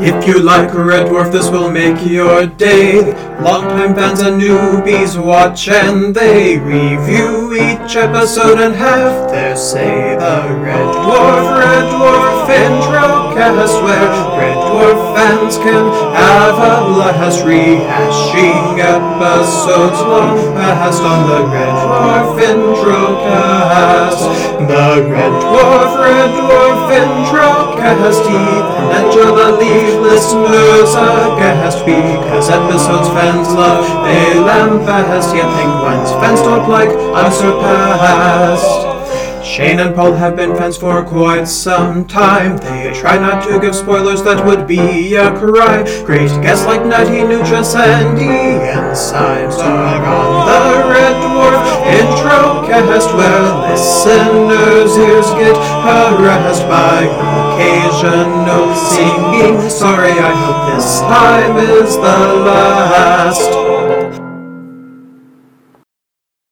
If you like Red Dwarf, this will make your day. Longtime fans and newbies watch and they review each episode and have their say. The Red Dwarf, Red Dwarf intro cast where Red Dwarf fans can have a blast rehashing episodes long past on the Red Dwarf intro cast. The Red Dwarf, Red Dwarf intro cast. Ethan and Angela leave listeners aghast because episodes fans love they lambast, yet Think penguins fans don't like unsurpassed. Shane and Paul have been fans for quite some time. They try not to give spoilers, that would be a crime. Great guests like Nutty Nutris and Ian Symes are on the cast, where listeners' ears get harassed by occasional singing. Sorry, I hope this time is the last.